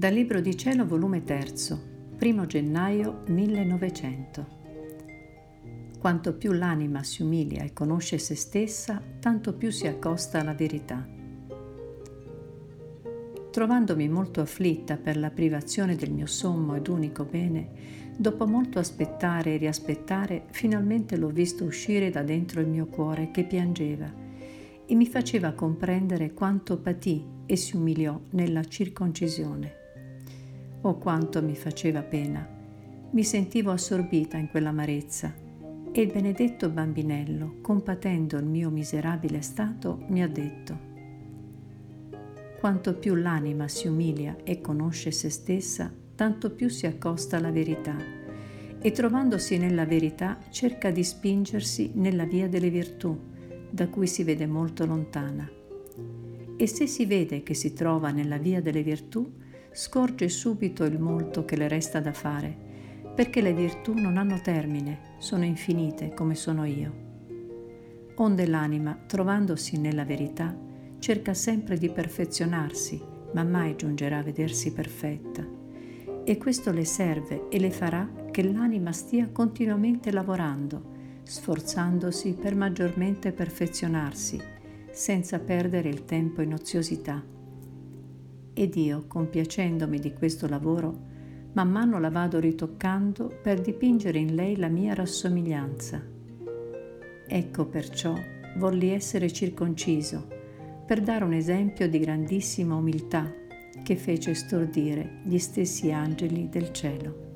Dal Libro di Cielo, volume 3, 1 gennaio 1900. Quanto più l'anima si umilia e conosce se stessa, tanto più si accosta alla verità. Trovandomi molto afflitta per la privazione del mio sommo ed unico bene, dopo molto aspettare e riaspettare, finalmente l'ho visto uscire da dentro il mio cuore che piangeva e mi faceva comprendere quanto patì e si umiliò nella circoncisione. Oh quanto mi faceva pena. Mi sentivo assorbita in quell'amarezza e il benedetto bambinello, compatendo il mio miserabile stato, mi ha detto, quanto più l'anima si umilia e conosce se stessa, tanto più si accosta alla verità e trovandosi nella verità cerca di spingersi nella via delle virtù, da cui si vede molto lontana. E se si vede che si trova nella via delle virtù, scorge subito il molto che le resta da fare, perché le virtù non hanno termine, sono infinite come sono io. Onde l'anima, trovandosi nella verità, cerca sempre di perfezionarsi, ma mai giungerà a vedersi perfetta. E questo le serve e le farà che l'anima stia continuamente lavorando, sforzandosi per maggiormente perfezionarsi, senza perdere il tempo in oziosità ed io, compiacendomi di questo lavoro, man mano la vado ritoccando per dipingere in lei la mia rassomiglianza. Ecco perciò volli essere circonciso, per dare un esempio di grandissima umiltà che fece stordire gli stessi angeli del cielo.